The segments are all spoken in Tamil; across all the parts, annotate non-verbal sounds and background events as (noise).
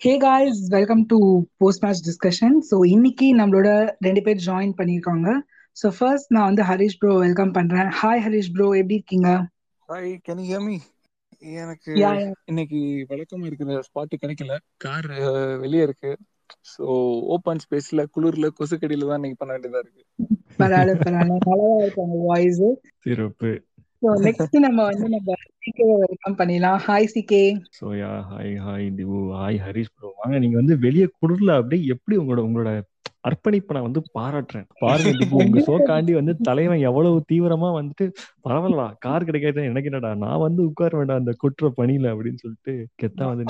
Hey guys welcome to post match discussion so இன்னைக்கு நம்மளோட ரெண்டு பேர் ஜாயின் பண்ணியிருக்காங்க. ஸோ ஃபர்ஸ்ட் நான் வந்து ஹரிஷ் ப்ரோ வெல்கம் பண்றேன். ஹாய் ஹரிஷ் ப்ரோ எப்படி இருக்கீங்க? ஹாய் கேன் யூ மீ எனக்கு இன்னைக்கு வழக்கமா இருக்கிற ஸ்பாட் கிடைக்கல. கார் வெளியே இருக்கு. ஸோ ஓப்பன் ஸ்பேஸ்ல குளிர்ல கொசுக்கடியில தான் இன்னைக்கு பண்ண வேண்டியதா இருக்கு. பரவாயில்ல பரவாயில்ல. நல்லா இருக்கு உங்க வாய்ஸ் சிறப்பு. ஸோ நெக்ஸ்ட் நம்ம வந்து நம்ம சிகே வெல்கம் பண்ணிடலாம். Hi CK Zoya hi hi Divu hi Harish bro வாங்க நீங்க வந்து வெளியே குளிர்ல அப்படியே எப்படி உங்களோட உங்களோட அர்ப்பணிப்பை நான் வந்து பாராட்டுறேன்? பாருங்க உங்க சோக்காண்டி வந்து தலைவன் எவ்வளவு தீவிரமா வந்துட்டு பரவாயில்லடா கார் கிடைக்காது எனக்கு என்னடா நான் வந்து உட்கார வேண்டாம் அந்த குற்ற பணியில அப்படின்னு சொல்லிட்டு கெத்தா வந்து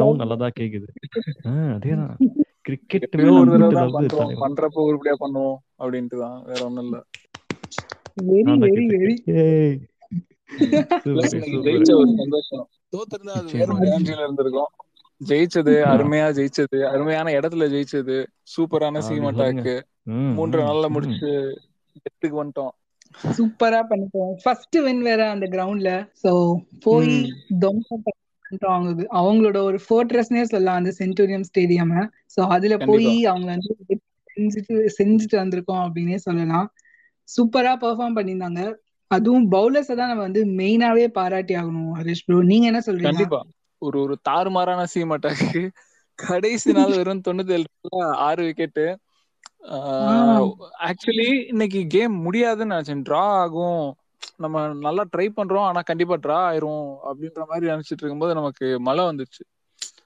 சவுண்ட் நல்லா தான் கேக்குது. ஆஹ் அதேதான். (laughs) கிரிக்கெட் பண்றப்போ உருப்படியா பண்ணுவோம். அப்படின்ட்டு தான் வேற ஒண்ணும் இல்ல. வெரி வெரி வெரி ஜெயிச்ச சூப்பர் ஒரு சந்தோஷம். தோத்துருந்தா அது வேற நிச்சயமா ஒரு எனர்ஜில இருந்திருக்கும். ஜெயிச்சது அருமையா ஜெயிச்சது அருமையான இடத்துல ஜெயிச்சது சூப்பரான சீம் அட்டாக்கு. மூன்று நாள்ல முடிச்சு எட்டுக்கு வந்துட்டோம். சூப்பரா பண்ணிட்டோம். ஃபர்ஸ்ட் வின் வேற அந்த கிரவுண்ட்ல ஸோ போய் அவங்க அவங்களோட ஒரு ஃபோர்ட்ரஸ்னே சொல்லலாம். அந்த சென்டூரியம் ஸ்டேடியம் ஸோ அதுல போய் அவங்க வந்து செஞ்சுட்டு செஞ்சுட்டு வந்திருக்கோம் அப்படின்னே சொல்லலாம். சூப்பரா பெர்ஃபார்ம் பண்ணியிருந்தாங்க. அதுவும் பவுலர்ஸை தான் நம்ம வந்து மெயினாவே பாராட்டி ஆகணும் ஹரிஷ் ப்ரோ நீங்க என்ன சொல்றீங்க? கண்டிப்பா. ஒரு ஒரு தாறுமாறான சீம் அட்டாக்கு கடைசி நாள் வெறும் தொண்ணூத்தி ஏழு ஆறு விக்கெட்டு ஆக்சுவலி இன்னைக்கு கேம் முடியாதுன்னு நினைச்சேன். டிரா ஆகும். நம்ம நல்லா ட்ரை பண்றோம் ஆனா கண்டிப்பா டிரா ஆயிரும் அப்படின்ற மாதிரி நினைச்சிட்டு இருக்கும்போது நமக்கு மழை வந்துச்சு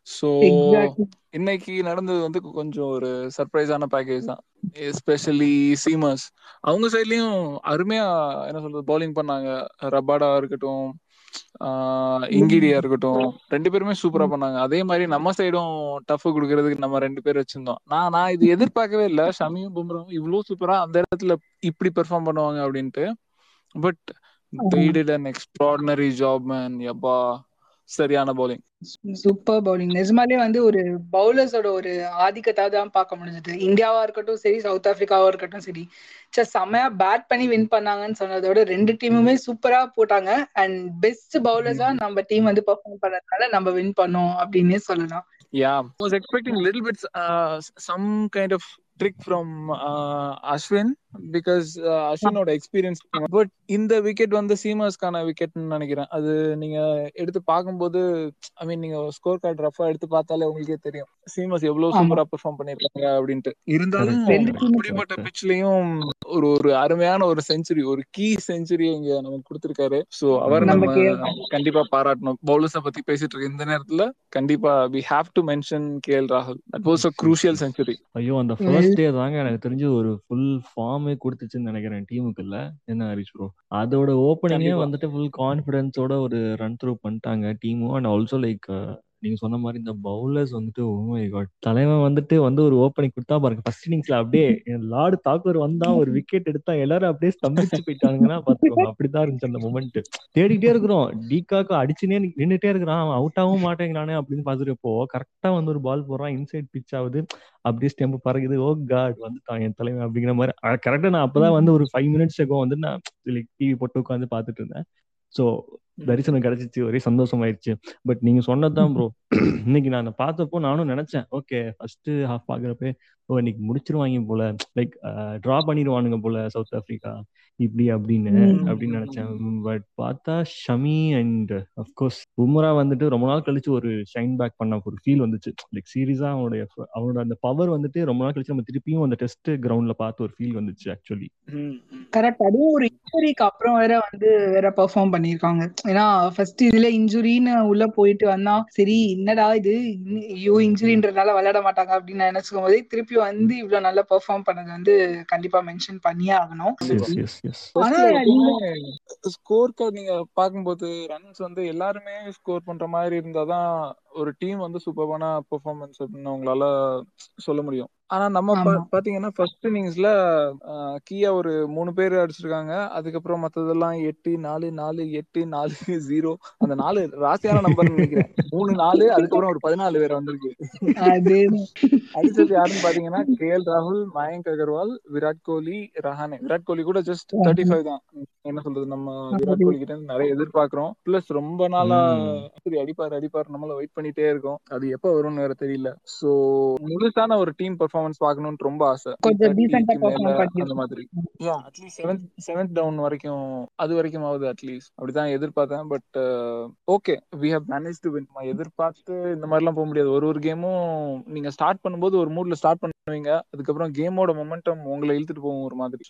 ஸோ எக்ஸாக்ட்லி இன்னைக்கு நடந்தது வந்து கொஞ்சம் ஒரு சர்ப்ரைஸான பேக்கேஜ் தான். எஸ்பெஷலி சீமர்ஸ் அவங்க சைட்லயும் அருமையா என்ன சொல்றது பவுலிங் பண்ணாங்க. ரபாடா இருக்கட்டும் இங்கிடியா இருக்கட்டும் ரெண்டு பேருமே சூப்பரா பண்ணாங்க. அதே மாதிரி நம்ம சைடும் டஃப் கொடுக்கறதுக்கு நம்ம ரெண்டு பேர் வச்சிருந்தோம். நான் நான் இது எதிர்பார்க்கவே இல்லை. ஷமியும் பும்ராவும் இவ்வளவு சூப்பரா அந்த இடத்துல இப்படி பெர்ஃபார்ம் பண்ணுவாங்க அப்படின்ட்டு. But they did an extraordinary job man. யப்பா சரியான bowling. சூப்பர் பவுலிங் நிஜமாலே வந்து ஒரு பவுலர்ஸோட ஒரு ஆதிக்கத்தை தான் பார்க்க முடிஞ்சது. இந்தியாவா இருக்கட்டும் சரி சவுத் ஆப்பிரிக்காவா இருக்கட்டும் சரி. சரி செம்மையா பேட் பண்ணி வின் பண்ணாங்கன்னு சொன்னதோட ரெண்டு டீமுமே சூப்பரா போட்டாங்க. அண்ட் பெஸ்ட் பவுலர்ஸா நம்ம டீம் வந்து பெர்ஃபார்ம் பண்ணதுனால நம்ம வின் பண்ணோம் அப்படின்னே சொல்லலாம். Yeah. I was expecting a little bit uh, some kind of uh, அஸ்வினோட எக்ஸ்பீரியன்ஸ் பட் இந்த விக்கெட் வந்து சீமர்ஸ்க்கான விக்கெட்னு நினைக்கிறேன். அது நீங்க எடுத்து பார்க்கும்போது ஐ மீன் நீங்க ஸ்கோர் கார்டு ரஃபா எடுத்து பார்த்தாலே உங்களுக்கே தெரியும். சீமர்ஸ் எவ்வளவு சூப்பரா பெர்ஃபார்ம் பண்ணிருக்காங்க அப்படின்ட்டு. இருந்தாலும் அப்படிப்பட்ட கரெக்ட் பிட்ச்லயும் ஒரு ஒரு அருமையான ஒரு செஞ்சுரி ஒரு கீ செஞ்சுரி இங்க நமக்கு கொடுத்திருக்காரு. சோ அவரை நம்ம கண்டிப்பா பாராட்டணும். பவுலர்ஸ பத்தி பேசிட்டு இருக்க இந்த நேரத்துல கண்டிப்பா we have to mention K L ராகுல் that was a crucial century ஐயோ அந்த ஃபர்ஸ்ட் டே தாங்க எனக்கு தெரிஞ்சு ஒரு ஃபுல் ஃபார்மே கொடுத்துச்சுன்னு நினைக்கிறேன் டீமுக்கு இல்ல. என்ன ஹரிஷ் ப்ரோ அதோட ஓப்பனிங்கே வந்துட்டு ஃபுல் கான்ஃபிடன்ஸோட ஒரு ரன் த்ரூ பண்ணிட்டாங்க டீமும். அண்ட் ஆல்சோ லைக் நீங்க சொன்ன மாதிரி இந்த பவுலர்ஸ் வந்துட்டு oh ஓ காட் தலைவன் வந்துட்டு வந்து ஒரு ஓப்பனிங் கொடுத்தா பாருங்க. ஃபர்ஸ்ட் இன்னிங்ஸ்ல அப்படியே லார்டு தாக்கூர் வந்தா ஒரு விக்கெட் எடுத்தா எல்லாரும் அப்படியே ஸ்தம்பிச்சு போயிட்டாங்கன்னா பாத்துக்கோங்க. அப்படிதான் இருந்துச்சு அந்த மூமெண்ட் தேடிக்கிட்டே இருக்கிறோம். டீகாக்கு அடிச்சுனே நின்றுட்டே இருக்கிறான். அவன் அவுட் ஆகவும் மாட்டேங்கிறானே அப்படின்னு பாத்துட்டு கரெக்டா வந்து ஒரு பால் போடுறான். இன்சைட் பிச் ஆகுது. அப்படியே ஸ்டெம்பு பறகுது ஓ காட் வந்துட்டான் என் தலைவன் அப்படிங்கிற மாதிரி. கரெக்டா நான் அப்பதான் வந்து ஒரு ஃபைவ் மினிட்ஸ் வந்து நான் டிவி போட்டு உட்காந்து பாத்துட்டு இருந்தேன். ஸோ தரிசனம் கிடைச்சிச்சு ஒரே சந்தோஷமாயிருச்சு. பட் நீங்க சொன்னதுதான் (clears throat) ப்ரோ இன்னைக்கு நான் பார்த்தப்போ நானும் நினைச்சேன் ஓகே ஃபர்ஸ்ட் ஹாஃப் பாக்குறப்ப ஓ இன்னைக்கு முடிச்சிருவாங்க போல. லைக் டிரா பண்ணிடுவானுங்க போல சவுத் ஆப்பிரிக்கா இப்படி அப்படின்னு அப்படின்னு நினைச்சேன். பட் பார்த்தா ஷமி அண்ட் அஃப்கோர்ஸ் பும்ரா வந்துட்டு ரொம்ப நாள் கழிச்சு ஒரு ஷைன் பேக் பண்ண ஒரு ஃபீல் வந்துச்சு. லைக் சீரியஸா அவனுடைய அவனோட அந்த பவர் வந்துட்டு ரொம்ப நாள் கழிச்சு நம்ம திருப்பியும் அந்த டெஸ்ட் கிரவுண்ட்ல பார்த்து ஒரு ஃபீல் வந்துச்சு ஆக்சுவலி கரெக்ட் அதுவும் ஒரு இன்ஜுரிக்கு அப்புறம் வேற வந்து வேற பெர்ஃபார்ம் பண்ணிருக்காங்க ஏன்னா ஃபர்ஸ்ட் இதுல இன்ஜுரின்னு உள்ள போயிட்டு வந்தா சரி என்னடா இது? ஐயோ இன்ஜுரின்றதால விளையாட மாட்டாங்க அப்படின்னு நான் நினைச்சுக்கும் போதே திருப்பி வந்து இவ்வளவு நல்லா பெர்ஃபார்ம் பண்ணது வந்து கண்டிப்பா மென்ஷன் பண்ணியே ஆகணும். ஸ்கோர் கார்டு நீங்க பார்க்கும்போது ரன்ஸ் வந்து எல்லாருமே ஸ்கோர் பண்ற மாதிரி இருந்தாதான் ஒரு டீம் வந்து சூப்பரான பெர்ஃபார்மன்ஸ் அப்படின்னு உங்களால சொல்ல முடியும். ஆனா நம்ம பாத்தீங்கன்னா ஃபர்ஸ்ட் இன்னிங்ஸ்ல கீயா ஒரு மூணு பேர் அடிச்சிருக்காங்க. அதுக்கப்புறம் மத்ததெல்லாம் எட்டு நாலு நாலு எட்டு நாலு (laughs) ஜீரோ அந்த நாலு ராசியான நம்பர்னு நினைக்கிறேன். மூணு நாலு அதுக்கப்புறம் ஒரு பதினாலு வேற வந்திருக்கு. அடிச்சது யாருன்னு பாத்தீங்கன்னா கே எல் ராகுல் மயங்க் அகர்வால் விராட் கோலி ரஹானே. விராட் கோலி கூட ஜஸ்ட் தேர்ட்டி ஃபைவ் தான். என்ன சொல்றது நம்ம விராட் கோலி கிட்ட நிறைய எதிர்பார்க்கிறோம். பிளஸ் ரொம்ப நாளா. சரி அடிப்பாரு அடிப்பாரு நம்மள வெயிட் பண்ணிட்டே இருக்கோம். அது எப்ப வரும்னு வேற தெரியல. சோ முழுசான ஒரு டீம் பெர்ஃபார்மன்ஸ் பார்க்கணும்னு ரொம்ப ஆசை. கொஞ்சம் decent ஆ 30 க்கு மேல perform பண்ணி அந்த மாதிரி. Yeah at least seventh seventh down வரைக்கும் அது வரைக்கும் ஆகுது அட்லீஸ்ட் அப்படிதான் எதிர்பார்த்தேன் but okay we have manage to win எதிர்பார்த்து இந்த மாதிரிலாம் போக முடியாது. ஒரு ஒரு கேமும் நீங்க ஸ்டார்ட் பண்ணும்போது ஒரு மூட்ல ஸ்டார்ட் பண்ணுவீங்க. அதுக்கப்புறம் கேமோட மொமெண்டம் உங்களை இழுத்துட்டு போகும் ஒரு மாதிரி.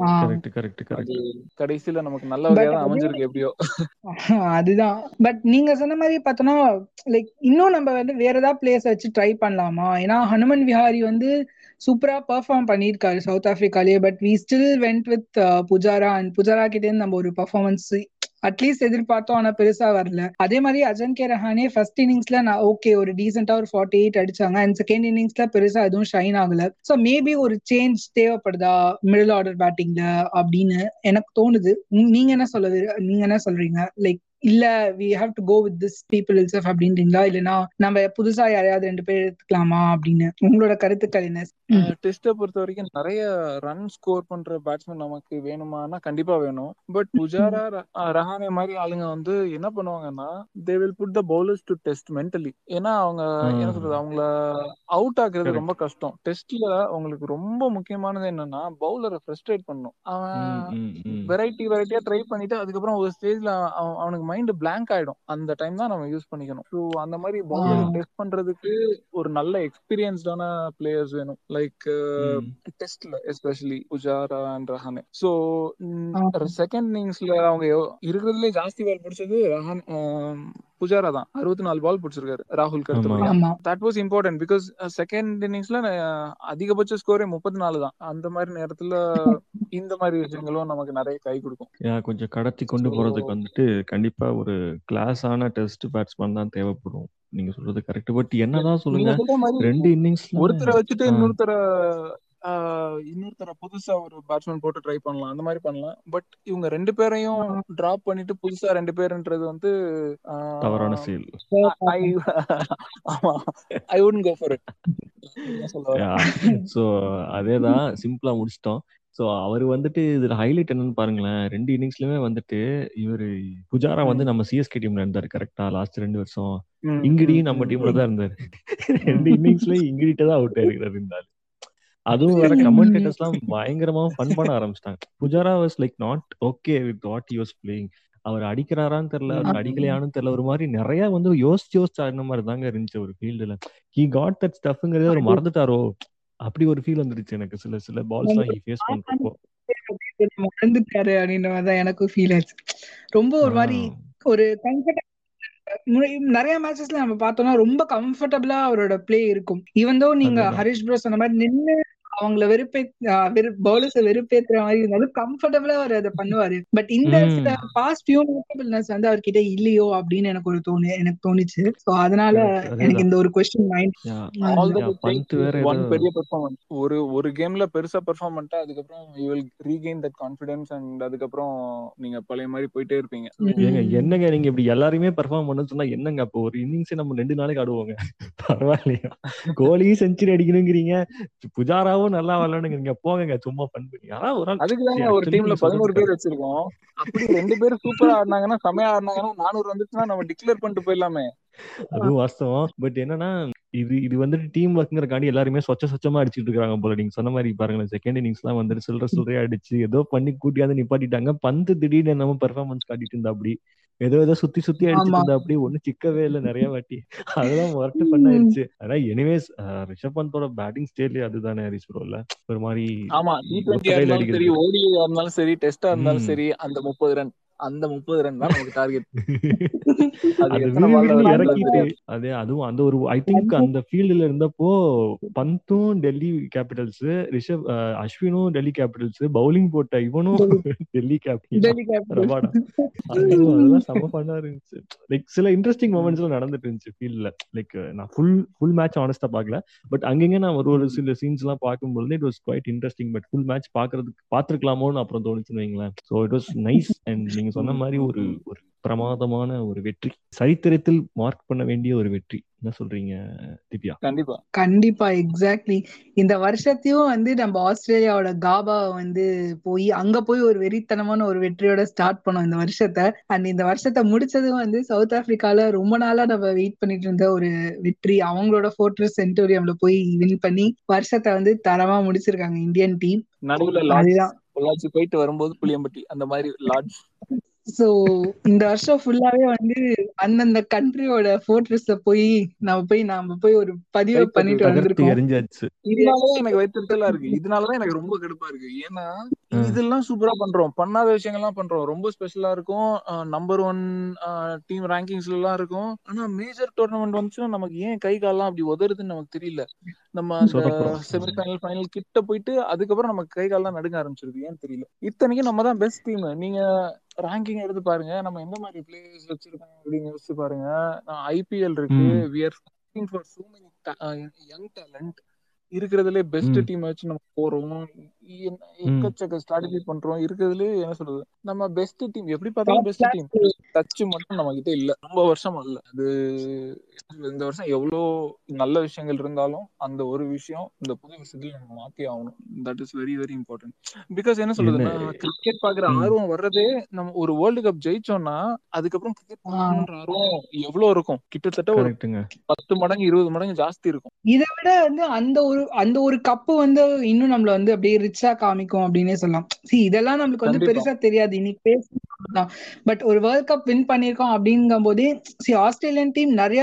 ஆ. கரெக்ட் கரெக்ட் கரெக்ட் கடைசியில நமக்கு நல்ல வகையா தான் அமைஞ்சிருக்கு எப்படியோ. (laughs) அதுதான். பட் நீங்க சொன்ன மாதிரி பார்த்தோம்னா லைக் இன்னும் நம்ம வந்து வேற ஏதாவது பிளேஸ் வச்சு ட்ரை பண்ணலாமா? ஏன்னா ஹனுமன் விஹாரி வந்து சூப்பரா பெர்ஃபார்ம் பண்ணியிருக்காரு south ஆப்பிரிக்காலேயே but we still went with Pujara and Pujara கிட்டே இருந்து நம்ம ஒரு பர்ஃபார்மன்ஸ் அட்லீஸ்ட் எதிர்பார்த்தோம் ஆனா பெருசா வரல. அதே மாதிரி அஜன்கே ரஹானே ஃபர்ஸ்ட் இன்னிங்ஸ்ல நான் ஓகே ஒரு டீசென்டா ஒரு ஃபார்ட்டி எயிட் அடிச்சாங்க அண்ட் செகண்ட் இன்னிங்ஸ்ல பெருசா எதுவும் ஷைன் ஆகல. சோ மேபி ஒரு சேஞ்ச் தேவைப்படுதா மிடில் ஆர்டர் பேட்டிங்ல அப்படின்னு எனக்கு தோணுது. நீங்க என்ன சொல்ல விரு- நீங்க என்ன சொல்றீங்க? லைக் இல்ல we have to go with this people இல்செஃப் அப்படின்றீங்களா? இல்லைன்னா நம்ம புதுசா யாரையாவது ரெண்டு பேர் எடுத்துக்கலாமா அப்படின்னு? உங்களோட கருத்துக்கள் என்ன. டெஸ்ட்டை பொறுத்த வரைக்கும் நிறைய ரன் ஸ்கோர் பண்ற பேட்ஸ்மேன் நமக்கு வேணுமானா கண்டிப்பா வேணும். பட் புஜாரா ரஹானே மாதிரி ஆளுங்க வந்து என்ன பண்ணுவாங்கன்னா they will put the bowlers to test mentally ஏன்னா அவங்க என்ன சொல்றது அவங்கள அவுட் ஆக்குறது. ரொம்ப கஷ்டம். டெஸ்ட்ல உங்களுக்கு ரொம்ப முக்கியமானது என்னன்னா பவுலரை ஃப்ரஸ்ட்ரேட் பண்ணும் அவன். வெரைட்டி வெரைட்டியா ட்ரை பண்ணிட்டு அதுக்கப்புறம் ஒரு ஸ்டேஜ்ல அவனுக்கு மைண்ட் blank ஆயிடும். அந்த டைம் தான் நம்ம யூஸ் பண்ணிக்கணும். ஸோ அந்த மாதிரி பவுலரை. டெஸ்ட் பண்றதுக்கு ஒரு நல்ல எக்ஸ்பீரியன்ஸ்டான பிளேயர்ஸ் வேணும். லைக். டெஸ்ட்ல especially Pujara and Rahane. So. Second இன்னிங்ஸ்ல அவங்க இருக்கிறதுலே ஜாஸ்தி பால் பிடிச்சது ரஹான் புஜாரா தான். அறுபத்தி நாலு பால் பிடிச்சிருக்காரு ராகுல் ஆமா. That was important because second இன்னிங்ஸ்ல அதிகபட்ச ஸ்கோரே முப்பத்தி நாலு தான். அந்த மாதிரி நேரத்துல (laughs) இந்த மாதிரி விஷயங்களும் நமக்கு நிறைய கை கொடுக்கும். கொஞ்சம் கடத்தி கொண்டு போறதுக்கு வந்துட்டு கண்டிப்பா ஒரு கிளாஸான டெஸ்ட் பேட்ஸ்மேன் தான் தேவைப்படும். நீங்க சொல்றது கரெக்ட் பட் என்னதான் சொல்லுங்க? ரெண்டு இன்னிங்ஸ்ல ஒருத்தரை வச்சுட்டு. இன்னொருத்தர இன்னொருத்தர புதுசா ஒரு பேட்ஸ்மேன் போட்டு ட்ரை பண்ணலாம். அந்த மாதிரி பண்ணலாம். பட் இவங்க ரெண்டு பேரையும் டிராப் பண்ணிட்டு புதுசா ரெண்டு பேருன்றது வந்து தவறான செயல். I ஆமா. ஐ it என்ன சொல்ல வரேன்? ஸோ அதேதான். சிம்பிளா முடிச்சிட்டோம். ஸோ அவர் வந்துட்டு இதுல ஹைலைட் என்னன்னு பாருங்களேன். ரெண்டு இன்னிங்ஸ்லயுமே வந்துட்டு இவரு புஜாரா வந்து நம்ம சிஎஸ்கே டீம்ல இருந்தாரு கரெக்டா லாஸ்ட் ரெண்டு வருஷம். ம், இங்கிடி ம், நம்ம டீம்ல தான் இருந்தாரு. ரெண்டு இன்னிங்ஸ்லயும் இங்கிட்ட தான் அவுட் ஆயிருக்காரு இருந்தாலும் அதுவும் வேற. கமெண்டேட்டர்ஸ் எல்லாம் பயங்கரமா ஃபன் பண்ண ஆரம்பிச்சிட்டாங்க. Pujara was like not okay with what use playing அவர் அடிக்கிறாரான்னு தெரியல அவர். அடிக்கலையான்னு தெரியல. ஒரு மாதிரி நிறைய வந்து யோசிச்சு யோசிச்சு ஆடின மாதிரி தாங்க இருந்துச்சு ஒரு ஃபீல்டுல ஹி காட் தட் ஸ்டஃப்ங்கிறத அவர் மறந்துட்டாரோ? அப்படி ஒரு ஃபீல் வந்துருச்சு எனக்கு. சில சில பால்ஸ் ஹி ஃபேஸ் பண்றப்போ. மறந்துட்டாரு அப்படின்ற மாதிரி தான் எனக்கும் ஃபீல் ஆச்சு. ரொம்ப ஒரு மாதிரி ஒரு நிறைய மேட்சஸ்ல நம்ம பார்த்தோம்னா ரொம்ப கம்ஃபர்டபுளா அவரோட ப்ளே இருக்கும். ஈவன் தோ நீங்க. ஹரிஷ் ப்ரோ சொன்ன மாதிரி நின்னு அவங்கள வெறுப்பே வெறு பவுலர்ஸ் வெறுப்பேத்துற மாதிரி இருந்தாலும் கம்ஃபர்டபுளா அவர் அதை பண்ணுவாரு. பட் இந்த. சில பாஸ்ட் ஃபியூ மேட்டபிள்னஸ் வந்து அவர்கிட்ட இல்லையோ அப்படின்னு எனக்கு ஒரு தோணு எனக்கு தோணுச்சு. சோ அதனால. எனக்கு இந்த ஒரு கொஸ்டின் மைண்ட் ஏதோ பெரிய பெர்ஃபார்மன்ஸ் ஒரு ஒரு கேம்ல பெருசா பெர்ஃபார்ம் பண்ணிட்டா அதுக்கப்புறம் you will regain that confidence and அதுக்கப்புறம் நீங்க பழைய மாதிரி போயிட்டே இருப்பீங்க. ஏங்க என்னங்க நீங்க இப்படி எல்லாரையுமே பெர்ஃபார்ம் பண்ண சொன்னா என்னங்க அப்போ? ஒரு இன்னிங்ஸ் நம்ம ரெண்டு நாளைக்கு ஆடுவோங்க. பரவாயில்லையா? (laughs) கோலியும் செஞ்சுரி அடிக்கணுங்கிறீங்க. புஜாராவும் நல்லா விளையாடுங்கிறீங்க போங்க சும்மா பண்ணி. ஆனா ஒரு ஆள் அதுக்கு ஒரு டீம்ல நீங்க பதினோரு பேர். வச்சிருக்கோம். அப்படி ரெண்டு பேரும் சூப்பரா ஆடினாங்கன்னா செமையா ஆடினாங்கன்னா நானூறு வந்துச்சுன்னா நம்ம டிக்ளேர் பண்ணிட்டு போயிடலாமே. அதுவும் வாஸ்தவம். பட் என்னன்னா இது இது வந்துட்டு டீம் ஒர்க்குங்கிறக்காண்டி எல்லாருமே சொச்ச சொச்சமா அடிச்சிட்டு இருக்காங்க போல. நீங்க சொன்ன மாதிரி பாருங்களேன் செகண்ட் இன்னிங்ஸ் எல்லாம் வந்துட்டு சில்லற சில்லறையா அடிச்சு ஏதோ பண்ணி கூட்டியாந்து நிப்பாட்டிட்டாங்க. பந்து திடீர்னு நம்ம பெர்ஃபார்மன்ஸ் காட்டிட்டு இருந்தா அப்படி. ஏதோ ஏதோ சுத்தி சுத்தி அடிச்சிட்டு. இருந்தா அப்படி ஒண்ணு சிக்கவே இல்லை நிறைய வாட்டி. அதெல்லாம் ஒர்க் பண்ணாயிருச்சு. ஆனா எனிவேஸ் ரிஷப் பந்தோட பேட்டிங் ஸ்டைலே அதுதானே ஹரிஸ் ப்ரோ இல்ல? ஒரு மாதிரி ஆமா டி கையில இருந்தாலும் சரி ஓடியா இருந்தாலும் சரி டெஸ்டா இருந்தாலும். சரி அந்த முப்பது ரன் அந்த முப்பது ரன் தான் நமக்கு (laughs) டார்கெட் அது அதுவும் அந்த ஒரு ஐ திங்க் அந்த ஃபீல்டுல இருந்தப்போ பந்தும் டெல்லி கேபிட்டல்ஸ் ரிஷப் அஹ், அஸ்வினும் டெல்லி கேபிட்டல்ஸ் பவுலிங் போட்ட இவனும் (laughs) டெல்லி கேபிட்டல் ரபாடா அதெல்லாம் செம்ம ஃபன்னா இருந்துச்சு. லைக் சில இன்ட்ரெஸ்டிங் மூமெண்ட்ஸ் எல்லாம் நடந்துட்டு இருந்துச்சு ஃபீல்ட்ல லைக் நான் ஃபுல் ஃபுல் மேட்ச் ஆனஸ்டா பார்க்கல. பட் அங்கங்க நான் ஒரு ஒரு சில சீன்ஸ் எல்லாம் பார்க்கும்போது it was quite interesting but full match பாக்குறதுக்கு பாத்துருக்கலாமோன்னு அப்புறம் தோணுச்சுன்னு வைங்களேன். So it was nice and நீங்க சொன்ன மாதிரி ஒரு ஒரு பிரமாதமான ஒரு வெற்றி. சரித்திரத்தில் மார்க் பண்ண வேண்டிய ஒரு வெற்றி. என்ன சொல்றீங்க திவ்யா? கண்டிப்பா. கண்டிப்பா எக்ஸாக்ட்லி இந்த வருஷத்தையும் வந்து நம்ம ஆஸ்திரேலியாவோட காபா வந்து போய் அங்க போய் ஒரு வெறித்தனமான ஒரு வெற்றியோட ஸ்டார்ட் பண்ணோம் இந்த வருஷத்தை. அண்ட் இந்த வருஷத்தை முடிச்சதும் வந்து சவுத் ஆப்பிரிக்கால ரொம்ப நாளா நம்ம வெயிட் பண்ணிட்டு இருந்த ஒரு வெற்றி. அவங்களோட ஃபோர்ட்ரஸ் சென்டோரியம்ல போய் வின் பண்ணி வருஷத்தை வந்து தரமா முடிச்சிருக்காங்க இந்தியன் டீம் நடுவுல அதுதான். பொள்ளாச்சி போயிட்டு வரும்போது புளியம்பட்டி அந்த மாதிரி லாட்ஜ் சோ இந்த வருஷம் ஃபுல்லாவே வந்து அந்தந்த கண்ட்ரியோட ஃபோர்ட்ரஸ்ல போய் நம்ம போய் நாம போய் ஒரு பதிவை பண்ணிட்டு வந்திருக்கோம். எரிஞ்சாச்சு. இதனாலதான் எனக்கு வைத்திருத்தலா இருக்கு. இதனாலதான் எனக்கு ரொம்ப கடுப்பா இருக்கு. ஏன்னா. இதெல்லாம் சூப்பரா பண்றோம். பண்ணாத விஷயங்கள்லாம் பண்றோம். ரொம்ப ஸ்பெஷலா இருக்கும். நம்பர் ஒன் டீம் ரேங்கிங்ஸ்ல எல்லாம் இருக்கும். ஆனா மேஜர் டோர்னமெண்ட் வந்துச்சுன்னா நமக்கு ஏன் கை கால்லாம் அப்படி உதறுதுன்னு நமக்கு தெரியல. நம்ம செமிஃபைனல் ஃபைனல் கிட்ட போயிட்டு அதுக்கப்புறம் நமக்கு கை கால்லாம் நடுங்க ஆரம்பிச்சிருது. ஏன்னு தெரியல. இத்தனைக்கும் நம்ம தான் பெஸ்ட் டீம் நீங்க ரேங்கிங் எடுத்து பாருங்க. நம்ம எந்த மாதிரி பிளேயர்ஸ் வச்சிருக்கோம் அப்படின்னு யோசிச்சு பாருங்க. ஐபிஎல் இருக்கு. We are for so many young talent இருக்கிறதுலே பெஸ்ட் டீம் வச்சு நம்ம போறோம். எக்கச்சக்க ஸ்ட்ராட்டஜி பண்றோம். இருக்கிறதுலே என்ன சொல்றது? நம்ம பெஸ்ட் டீம் எப்படி பார்த்தாலும் பெஸ்ட் டீம் டச் மட்டும் நம்ம கிட்ட இல்ல. ரொம்ப வருஷம் இல்ல அது இந்த வருஷம் எவ்வளோ நல்ல விஷயங்கள் இருந்தாலும் அந்த ஒரு விஷயம் இந்த புது வருஷத்துல நம்ம மாத்தி ஆகணும். That is very very important because என்ன சொல்றதுன்னா கிரிக்கெட் பாக்குற ஆர்வம் வர்றதே நம்ம ஒரு வேர்ல்டு கப் ஜெயிச்சோம்னா அதுக்கப்புறம் கிரிக்கெட் ஆஹ் பார்க்கணுன்ற ஆர்வம் எவ்வளவு இருக்கும்? கிட்டத்தட்ட ஒரு பத்து மடங்கு இருபது மடங்கு ஜாஸ்தி இருக்கும். இதை விட வந்து அந்த ஒரு அந்த ஒரு கப்பு வந்து இன்னும் நம்மள வந்து அப்படியே ரிச்சா காமிக்கும் அப்படின்னே சொல்லலாம். See இதெல்லாம் நம்மளுக்கு வந்து பெருசா தெரியாது. இன்னைக்கு பேசலாம் பட் ஒரு வேர்ல்ட் கப் வின் பண்ணிருக்கோம் அப்படிங்கும் போதே சி ஆஸ்திரேலியன் டீம் நிறைய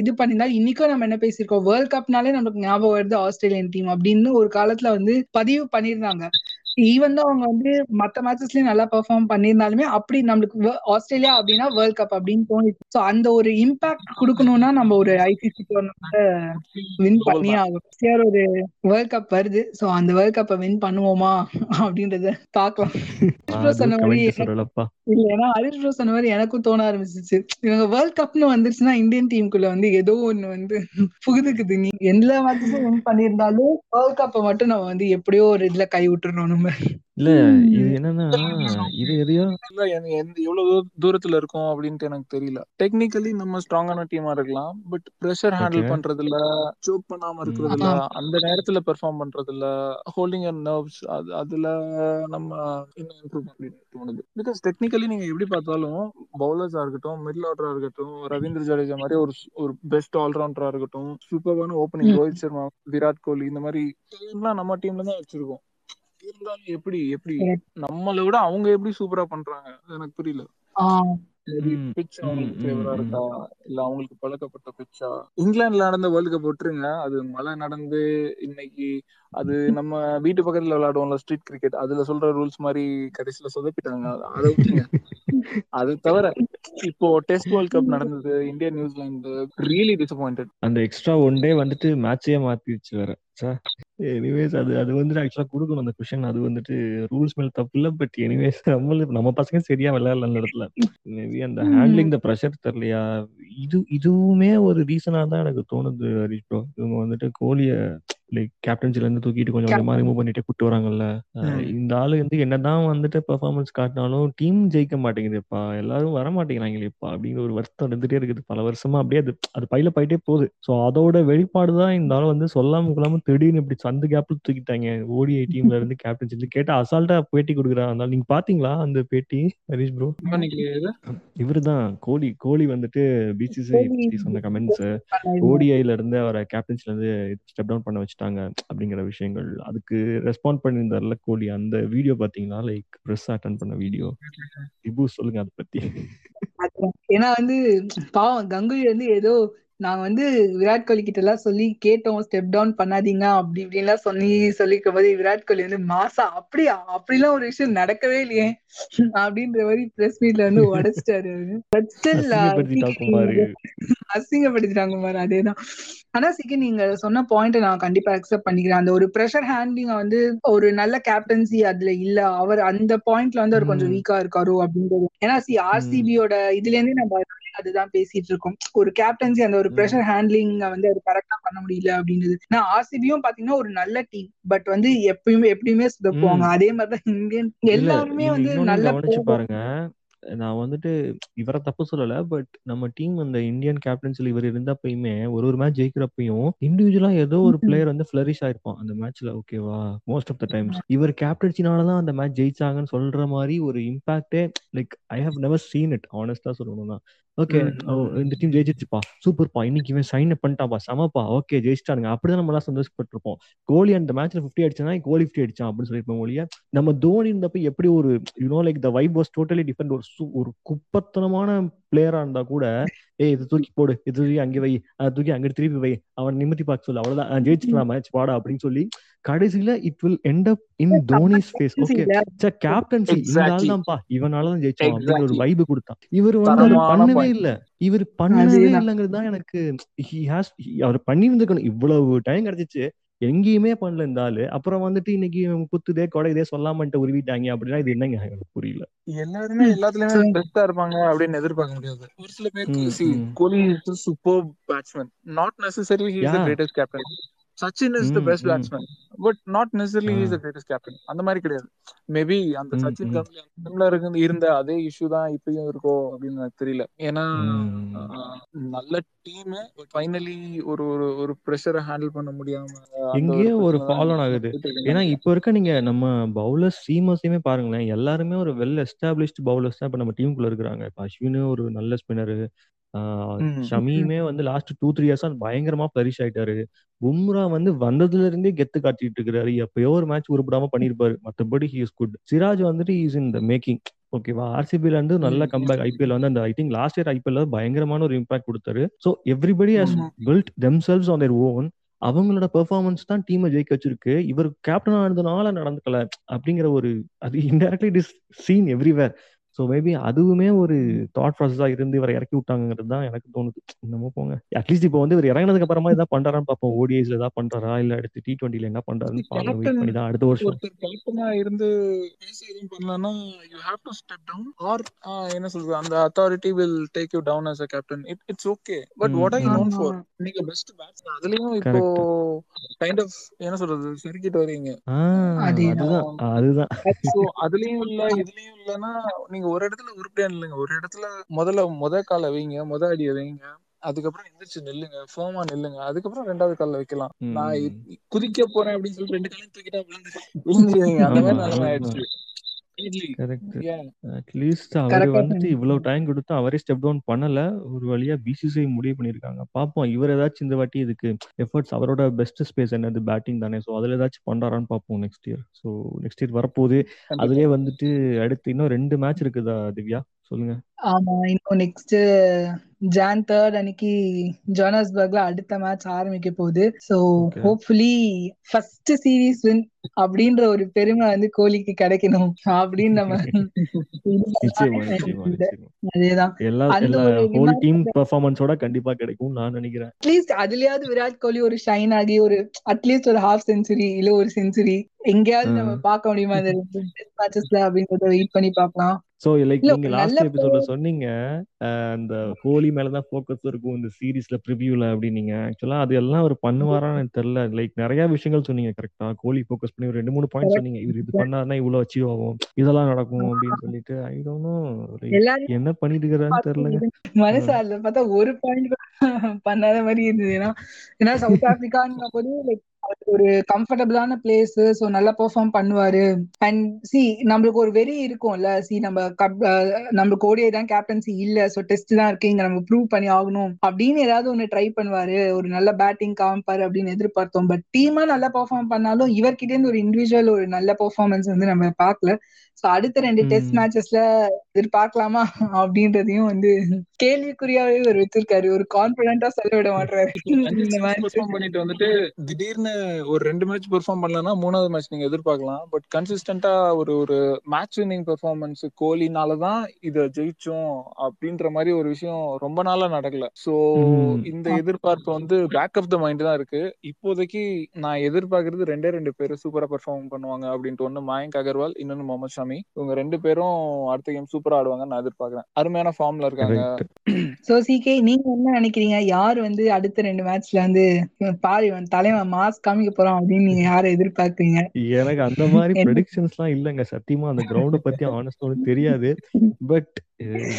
இது பண்ணியிருந்தா இன்னைக்கும் நம்ம என்ன பேசியிருக்கோம்? வேர்ல்ட் கப்னாலே நமக்கு ஞாபகம் வருது ஆஸ்திரேலியன் டீம் அப்படின்னு ஒரு காலத்துல வந்து பதிவு பண்ணியிருந்தாங்க. ஈவன் தான் அவங்க வந்து மத்த மேட்சஸ்லயும் நல்லா பெர்ஃபார்ம் பண்ணியிருந்தாலுமே அப்படி நம்மளுக்கு ஆஸ்திரேலியா அப்படின்னா வேர்ல்ட் கப் அப்படின்னு தோணுச்சு ஸோ அந்த ஒரு இம்பாக்ட் கொடுக்கணும்னா நம்ம ஒரு ஐசிசி டோர்னமெண்ட் வின் மேட்ச் ஆகும் ஒரு வேர்ல்ட் கப் வருது. சோ அந்த வேர்ல்ட் கப்பை வின் பண்ணுவோமா அப்படின்றத (laughs) அதுவும் சொன்ன மாதிரி இல்ல ஏன்னா ஹரிஷ் ப்ரோ சொன்ன மாதிரி எனக்கும் தோண ஆரம்பிச்சிச்சு. இவங்க வேர்ல்ட் கப்னு வந்துருச்சுன்னா இந்தியன் டீமுக்குள்ள வந்து ஏதோ ஒண்ணு வந்து புகுதுக்குது. நீ எல்லா மேட்சஸும் வின் பண்ணியிருந்தாலும் வேர்ல்ட் கப்பை மட்டும் நம்ம வந்து எப்படியோ ஒரு இதுல கை விட்டுறணும் நம்ம. இல்ல இது என்னன்னா இது எதையோ இல்ல எவ்வளவு தூர- தூரத்துல இருக்கும் அப்படின்ட்டு எனக்கு தெரியல. டெக்னிக்கலி நம்ம ஸ்ட்ராங்கான டீமா இருக்கலாம் பட் ப்ரெஷர் ஹேண்டில் பண்றதுல சோக் பண்ணாம ம். இருக்கிறதுல ஆஹ் அந்த நேரத்துல பெர்ஃபார்ம் பண்றதுல ஹோல்டிங் அண்ட் நர்வ்ஸ் அது அதுல நம்ம இன்னும் இம்ப்ரூவ் அப்படின்னு தோணுது. பிகாஸ் டெக்னிக்கலி நீங்க எப்படி பார்த்தாலும் பவுலர்ஸா இருக்கட்டும் மிடில் ஆர்டரா இருக்கட்டும் ரவீந்திர ஜடேஜா மாதிரி ஒரு ஒரு பெஸ்ட் ஆல்ரவுண்டரா இருக்கட்டும் சூப்பரான ஓப்பனிங் ரோஹித் சர்மா விராட் கோலி இந்த மாதிரி எல்லாம் நம்ம டீம்ல தான் வச்சிருக்கோம். இருந்தாலும் எப்படி எப்படி. நம்மளை விட அவங்க எப்படி சூப்பரா பண்றாங்க? எனக்கு புரியல. பிச் அவங்களுக்கு ஃபேவரா இருக்கா? இல்ல அவங்களுக்கு பழக்கப்பட்ட பிச்சா இங்கிலாந்துல நடந்த வேர்ல்டு கப் விட்டுருங்க. அது மழை நடந்து இன்னைக்கு அது நம்ம வீட்டு பக்கத்துல விளையாடுவோம்ல ஸ்ட்ரீட் கிரிக்கெட் அதுல சொல்ற ரூல்ஸ் மாதிரி கடைசியில சொதப்பிட்டாங்க. அதை விட்டுருங்க. அது தவிர இப்போ டெஸ்ட் வேர்ல்ட் கப் நடந்தது India New Zealand really disappointed அந்த எக்ஸ்ட்ரா ஒன் டே வந்துட்டு மேட்சே மாத்திடுச்சு வேற எனிவேஸ் அது அது வந்துட்டு ஆக்சுவலா கொடுக்கணும் அந்த கொஷன் அது வந்துட்டு ரூல்ஸ் மேல தப்பு இல்ல பட் எனிவேஸ் நம்மளுக்கு நம்ம பசங்க சரியா விளையாடல அந்த இடத்துல. மேபி அந்த ஹேண்ட்லிங் த ப்ரெஷர் தெரியலையா? இது இதுவுமே ஒரு ரீசனா தான் எனக்கு தோணுது ஹரிஷ் ப்ரோ இவங்க வந்துட்டு கோலிய லைக் கேப்டன்சில இருந்து தூக்கிட்டு கொஞ்சம் கொஞ்சமா. ரிமூவ் பண்ணிட்டு கூட்டு வராங்கல்ல. இந்த ஆளு வந்து என்னதான் வந்துட்டு பெர்ஃபார்மன்ஸ் காட்டினாலும் டீம் ஜெயிக்க மாட்டேங்குதுப்பா. எல்லாரும் வர மாட்டேங்கிறாங்களேப்பா அப்படிங்கிற ஒரு வருத்தம் இருந்துட்டே இருக்குது. பல வருஷமா அப்படியே அது அது பையில போயிட்டே போகுது. ஸோ அதோட வெளிப்பாடு தான் இந்த ஆள் வந்து சொல்லாம கொள்ளாம திடீர்னு இப்படி சந்து கேப்ல தூக்கிட்டாங்க. ஓடிஐ டீம்ல இருந்து கேப்டன்சி கேட்டா அசால்ட்டா பேட்டி கொடுக்குறா. அதனால நீங்க பாத்தீங்களா அந்த பேட்டி ஹரிஷ் ப்ரோ இவரு தான் கோலி கோலி வந்துட்டு பத்தி சொன்ன கமெண்ட்ஸ். ஓடிஐல இருந்து அவரை கேப்டன்ஸ்ல இருந்து ஸ்டெப் டவுன் பண்ண வச்சுட்டாங்க அப்படிங்கிற விஷயங்கள் அதுக்கு ரெஸ்பாண்ட் பண்ணியிருந்தார்ல கோலி அந்த வீடியோ பாத்தீங்களா லைக் ப்ரெஸ் அட்டன் பண்ண வீடியோ இபு சொல்லுங்க அதை பத்தி. ஏன்னா வந்து பாவம் கங்குலி வந்து ஏதோ நாங்க வந்து விராட் கோலி கிட்ட எல்லாம் சொல்லி கேட்டோம் ஸ்டெப் டவுன் பண்ணாதீங்க அப்படி இப்படி எல்லாம் சொல்லி சொல்லிருக்கும் போது விராட் கோலி வந்து மாசா அப்படியா? அப்படிலாம் ஒரு விஷயம் நடக்கவே இல்லையே அப்படின்ற மாதிரி பிரஸ் மீட்ல வந்து உடைச்சிட்டாரு அசிங்கப்படுத்திட்டாங்க பாரு அதேதான். ஆனா சிக்கி நீங்க சொன்ன பாயிண்ட் நான் கண்டிப்பா அக்செப்ட் பண்ணிக்கிறேன். அந்த ஒரு ப்ரெஷர் ஹேண்ட்லிங் வந்து ஒரு நல்ல கேப்டன்சி அதுல இல்ல. அவர் அந்த பாயிண்ட்ல வந்து அவர் கொஞ்சம். வீக்கா இருக்காரு அப்படின்றது. ஏன்னா சி ஆர்சிபியோட இதுல இருந்தே நம்ம அதுதான் பேசிட்டு இருக்கோம் ஒரு கேப்டன்சி அந்த ஒரு. ப்ரெஷர் ஹேண்ட்லிங் வந்து அது கரெக்டா பண்ண முடியல அப்படின்றது ஏன்னா ஆர்சிபியும் பாத்தீங்கன்னா ஒரு நல்ல டீம் பட் வந்து எப்பயுமே எப்படியுமே சுதப்புவாங்க. அதே மாதிரிதான் இந்தியன் எல்லாருமே வந்து நல்ல. பாருங்க நான் வந்துட்டு இவரை தப்பு சொல்லல பட் நம்ம டீம் அந்த இந்தியன் கேப்டன்சில இவர் இருந்தப்பயுமே ஒரு ஒரு மேட்ச் ஜெயிக்கிறப்பையும் இண்டிவிஜுவலா ஏதோ ஒரு பிளேயர் வந்து ஃபிளரிஷ் ஆயிருப்பான். அந்த மேட்ச்ல ஓகேவா மோஸ்ட் ஆஃப் த டைம்ஸ் இவர் கேப்டன்சினால தான் அந்த மேட்ச் ஜெயிச்சாங்கன்னு சொல்ற மாதிரி ஒரு இம்பாக்டே like I have never seen it ஆனஸ்டா சொல்லணும்னா. ஓகே இந்த டீம் ஜெயிச்சிச்சுப்பா சூப்பர்ப்பா இன்னைக்கு இவன் சைன் பண்ணிட்டாப்பா சமப்பா. ஓகே ஜெயிச்சிட்டானுங்க. அப்படிதான் நம்ம எல்லாம் சந்தோஷப்பட்டிருப்போம். கோலி அந்த மேட்ச்ல ஃபிஃப்டி அடிச்சானா கோலி ஃபிஃப்டி அடிச்சான் அப்படின்னு சொல்லியிருப்போம் ஒழிய நம்ம தோனி இருந்தப்ப எப்படி ஒரு you know like the vibe was totally different ஒரு ஒரு குப்பத்தனமான பிளேயரா இருந்தா கூட ஏய் இது தூக்கி போடு இது தூக்கி அங்கே வை அதை தூக்கி அங்க திருப்பி வை அவன் நிமித்தி பார்க்க சொல்லு அவ்வளவுதான் ஜெயிச்சிட்டு மேட்ச் பாடா அப்படின்னு சொல்லி கடைசியில it will end up in Dhoni's face okay captaincy இந்த ஆள் Exactly. தான்ப்பா இவனாலதான் ஜெயிச்சோம் அப்படின்ற ஒரு. வைப் கொடுத்தான் இவர் வந்து பண்ணவே. இல்ல இவர் பண்ணவே. இல்லைங்கிறது தான் எனக்கு ஹி ஹாஸ் அவர் பண்ணியிருந்துக்கணும் இவ்வளவு டைம் கிடைச்சிச்சு எங்கேயுமே பண்ணல இந்த ஆளு அப்புறம் வந்துட்டு இன்னைக்கு குத்துதே கொடைதே சொல்லாமன்ட்டு உருவிட்டாங்க அப்படின்னா இது என்னங்க எனக்கு புரியல எல்லாருமே. எல்லாத்துலயுமே பெஸ்டா இருப்பாங்க அப்படின்னு எதிர்பார்க்க முடியாது ஒரு சில பேருக்கு ம். Kohli is super batsman not necessary he is the. Greatest captain Sachin is the best. Batsman but not necessary is the. Greatest captain அந்த மாதிரி கிடையாது மேபி அந்த சச்சின். டைம்ல இருந்து இருந்த அதே இஷ்யூ தான் இப்பயும் இருக்கோ அப்படின்னு எனக்கு தெரியல ஏன்னா நல்ல டீம் ஃபைனலி ஒரு ஒரு ஒரு ப்ரெஷரை ஹேண்டில் பண்ண முடியாம அந்த ஒரு ஃபாலோ ஆகுது ஏன்னா இப்ப இருக்க நீங்க நம்ம பவுலர் சீமஸையுமே பாருங்களேன் எல்லாருமே ஒரு வெல் எஸ்டாப்ளிஷ்டு பவுலர்ஸ் தான் இப்ப நம்ம டீமுக்குள்ள இருக்கிறாங்க இப்ப அஸ்வின் ஒரு நல்ல ஸ்பின்னரு. ஷமியுமே வந்து லாஸ்ட் டூ த்ரீ இயர்ஸா பயங்கரமா ஃபிளரிஷ் ஆயிட்டாரு. பும்ரா வந்து வந்ததுல இருந்தே கெத்து காட்டிட்டு இருக்கிறாரு. எப்பயோ ஒரு மேட்ச் உருப்படாம பண்ணிருப்பாரு. மத்தபடி ஹி இஸ் குட் சிராஜ் வந்துட்டு இஸ் இன் த மேக்கிங் ஓகேவா ஆர்சிபில இருந்து நல்ல கம்பேக். ஐபிஎல் வந்து அந்த I think last year IPL பயங்கரமான ஒரு இம்பாக்ட் கொடுத்தாரு. So everybody has. Built themselves on their own அவங்களோட பெர்ஃபார்மன்ஸ் தான் டீமை ஜெயிக்க வச்சிருக்கு. இவர் கேப்டன் ஆனதுனால நடந்துக்கல. அப்படிங்கிற ஒரு அது indirectly it is seen everywhere so maybe அதுவுமே ஒரு தாட் ப்ராசஸா இருந்து இவரை இறக்கி விட்டாங்கிறது தான் எனக்கு தோணுது. என்னமோ போங்க. அட்லீஸ்ட் இப்போ வந்து இவர் இறங்கினதுக்கு அப்புறமா ஏதாவது பண்றாரான்னு பார்ப்போம். ஓடிஐஸ்ல ஏதாவது பண்றாரா? இல்ல அடுத்து டி டுவெண்ட்டில என்ன பண்றாருன்னு வெயிட் கேப்டன் பண்ணி தான் அடுத்த வருஷம். கேப்டனா இருந்து பேச எதுவும் பண்ணலன்னா you have to step down or என்ன சொல்றது? அந்த authority will take you down as a captain it it's okay but what are you. Known for நீங்க பெஸ்ட் பேட்ஸ்மேன் அதுலயும் இப்போ கைண்ட் ஆஃப் என்ன சொல்றது? சறுக்கிட்டு வரீங்க. அதேதான். அதுதான். அதுலயும் இல்ல இதுலயும் இல்லன்னா நீங்க ஒரு இடத்துல உருப்படியா இல்லைங்க ஒரு இடத்துல முதல்ல முத கால வைங்க முத அடிய வைங்க. அதுக்கப்புறம் எந்திரிச்சு நில்லுங்க ஃபோமா நில்லுங்க. அதுக்கப்புறம் ரெண்டாவது கால்ல வைக்கலாம். நான் குதிக்க போறேன் அப்படின்னு சொல்லிட்டு ரெண்டு காலையும் தூக்கிட்டா விழுந்து விழுந்துருவீங்க. அந்த மாதிரி நிலைமை. ஆயிடுச்சு. அட்லீஸ்ட் அவர் வந்துட்டு இவ்வளவு டைம் கொடுத்து அவரே ஸ்டெப் டவுன் பண்ணல. ஒரு வழியா பிசிசிஐ முடிவு பண்ணிருக்காங்க. பாப்போம். இவர் ஏதாச்சும் இந்த வாட்டி இதுக்கு எஃபர்ட்ஸ் அவரோட பெஸ்ட் ஸ்பேஸ் என்னது? பேட்டிங் தானே. ஸோ அதுல ஏதாச்சும் பண்றாரான்னு பார்ப்போம் next year so next year வரப்போகுது. அதுலயே வந்துட்டு அடுத்து இன்னும் ரெண்டு மேட்ச் இருக்குதா திவ்யா? சொல்லுங்க. ஆமா. இன்னும் நெக்ஸ்ட் ஜான் தேர்ட் அன்னைக்கு ஜோனஸ்பர்க்ல அடுத்த மேட்ச் ஆரம்பிக்க போகுது. So. Hopefully first series win அப்படின்ற ஒரு பெருமை வந்து கோலிக்கு கிடைக்கணும் அப்படின்னு நம்ம (laughs) (laughs) அதேதான். ஹோல் டீம் பெர்ஃபார்மன்ஸோட கண்டிப்பா கிடைக்கும் நான் நினைக்கிறேன். அட்லீஸ்ட் அதுலயாவது விராட் கோலி ஒரு ஷைன் ஆகி ஒரு அட்லீஸ்ட் ஒரு ஹாஃப் செஞ்சுரி இல்ல ஒரு செஞ்சுரி எங்கேயாவது. நம்ம பார்க்க முடியுமா? டெஸ்ட் மேட்சஸ்ல அப்படின்றத வெயிட் பண்ணி பார்க்கலாம். சோ லைக் நீங்க லாஸ்ட் எபிசோட்ல சொன்னீங்க அந்த கோலி மேலதான் ஃபோக்கஸ் இருக்கும் இந்த சீரீஸ்ல ப்ரிவியூல அப்படின்னீங்க. ஆக்சுவலா அது எல்லாம் அவர் பண்ணுவாரான்னு தெரியல. லைக் நிறைய விஷயங்கள் சொன்னீங்க கரெக்டா கோலி ஃபோக்கஸ் பண்ணி ஒரு ரெண்டு மூணு பாயிண்ட் சொன்னீங்க. இவர் இது பண்ணாருன்னா இவ்வளவு அச்சீவ் ஆகும். இதெல்லாம் நடக்கும் அப்படின்னு சொல்லிட்டு ஐ டோன்ட் நோ என்ன பண்ணிட்டு இருக்கிறான்னு தெரியலங்க. மனசு அதுல பார்த்தா ஒரு பாயிண்ட் பண்ணாத மாதிரி இருந்தது. ஏன்னா ஏன்னா சவுத் ஆப்பிரிக்கான்னு போது லைக் ஒரு கம்ஃபர்டபுளான பிளேஸ் சோ நல்லா பெர்ஃபார்ம் பண்ணுவாரு. அண்ட் சி நம்மளுக்கு ஒரு வெறி இருக்கும்ல சி நம்ம கப் நம்மளுக்கு ஓடியே தான் கேப்டன்சி இல்ல சோ டெஸ்ட் தான் இருக்கு இங்க நம்ம ப்ரூவ் பண்ணி ஆகணும் அப்படின்னு ஏதாவது ஒண்ணு ட்ரை பண்ணுவாரு. ஒரு நல்ல பேட்டிங் காமிப்பாரு அப்படின்னு எதிர்பார்த்தோம் பட் டீமா நல்லா பெர்ஃபார்ம் பண்ணாலும் இவர்கிட்ட இருந்து ஒரு இண்டிவிஜுவல் ஒரு நல்ல பெர்ஃபார்மன்ஸ் வந்து நம்ம பார்க்கல. சோ அடுத்த ரெண்டு டெஸ்ட். மேட்சஸ்ல எதிர்பார்க்கலாமா அப்படின்றதையும் வந்து கேள்விக்குறியாவே ஒரு வச்சிருக்காரு. ஒரு கான்பிடண்டா சொல்ல விட மாட்டாரு இந்த மேட்ச் பெர்ஃபார்ம் பண்ணிட்டு வந்துட்டு திடீர்னு ஒரு ரெண்டு மேட்ச் பெர்ஃபார்ம் பண்ணலன்னா மூணாவது மேட்ச் நீங்க எதிர்பார்க்கலாம். பட் கன்சிஸ்டன்டா ஒரு ஒரு மேட்ச் வின்னிங் பெர்ஃபார்மன்ஸ் கோலினாலதான் இத ஜெயிச்சோம் அப்படின்ற மாதிரி ஒரு விஷயம் ரொம்ப நாளா நடக்கல. சோ. இந்த எதிர்பார்ப்பு வந்து பேக் ஆஃப் த மைண்ட் தான் இருக்கு. இப்போதைக்கு நான் எதிர்பார்க்கறது ரெண்டே ரெண்டு பேரும் சூப்பரா பெர்ஃபார்ம் பண்ணுவாங்க அப்படின்ட்டு ஒன்னு மயங்க் அகர்வால் இன்னொன்னு முகமது ஷமி இவங்க ரெண்டு பேரும் அடுத்த கேம் சூப்பரா ஆடுவாங்கன்னு நான் எதிர்பார்க்கறேன். அருமையான ஃபார்ம்ல இருக்காங்க. சோ சிகே நீங்க என்ன நினைக்கிறீங்க? யார் வந்து அடுத்த ரெண்டு மேட்ச்ல வந்து பாரு இவன் தலைவன் மாஸ் காமிக்க போறான் அப்படின்னு நீங்க யாரை எதிர்பார்க்கறீங்க? எனக்கு அந்த மாதிரி (laughs) ப்ரெடிக்ஷன்ஸ்லாம் இல்லைங்க. சத்தியமா அந்த கிரவுண்டை பத்தி ஆனஸ்ட் தெரியாது. (laughs) பட்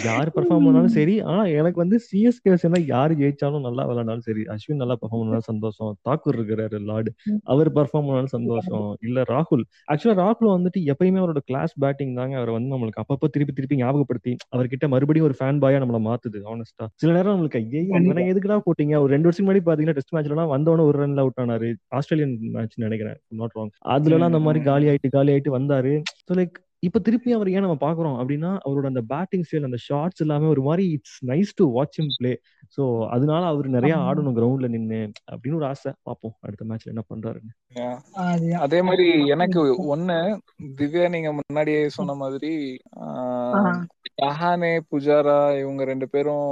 யார் பெர்ஃபார்ம் பண்ணாலும் சரி. ஆனா எனக்கு வந்து சிஎஸ்கே வச்சுனா யார் ஜெயிச்சாலும் நல்லா விளையாண்டாலும் சரி அஸ்வின் நல்லா பெர்ஃபார்ம் பண்ணாலும் சந்தோஷம். தாக்கூர் இருக்கிறாரு லார்டு. அவர் பெர்ஃபார்ம் பண்ணாலும் சந்தோஷம். இல்ல ராகுல். ஆக்சுவலா ராகுல் வந்துட்டு எப்பயுமே அவரோட கிளாஸ் பேட்டிங் தாங்க அவர் வந்து நம்மளுக்கு அப்பப்போ திருப்பி திருப்பி ஞாபகப்படுத்தி அவர்கிட்ட மறுபடியும் ஒரு ஃபேன் பாயா நம்மள மாத்துது ஆனஸ்டா சில நேரம் நம்மளுக்கு ஐயே எதுக்குடா போட்டீங்க? ஒரு ரெண்டு வருஷம் முன்னாடி பாத்தீங்கன்னா டெஸ்ட் மேட்ச்லாம் வந்தவன ஒரு ரன்ல அவுட் ஆனாரு. ஆஸ்திரேலியன் மேட்ச் நினைக்கிறேன். நாட் ராங் அதுல எல்லாம் அந்த மாதிரி காலி ஆயிட்டு காலி ஆயிட்டு வந்தாரு. ஸோ லைக் இப்ப திருப்பி அவர் ஏன் நம்ம பாக்குறோம் அப்படின்னா அவரோட அந்த பேட்டிங் ஸ்டைல் அந்த ஷார்ட்ஸ் எல்லாமே ஒரு மாதிரி it's nice to watch him play so அதனால அவர் நிறைய ஆடணும் கிரவுண்ட்ல நின்னு அப்படின்னு ஒரு ஆசை. பார்ப்போம். அடுத்த மேட்ச்ல என்ன பண்றாருன்னு. அதே மாதிரி எனக்கு ஒண்ணு திவ்யா நீங்க முன்னாடியே சொன்ன மாதிரி ரஹானே புஜாரா இவங்க ரெண்டு பேரும்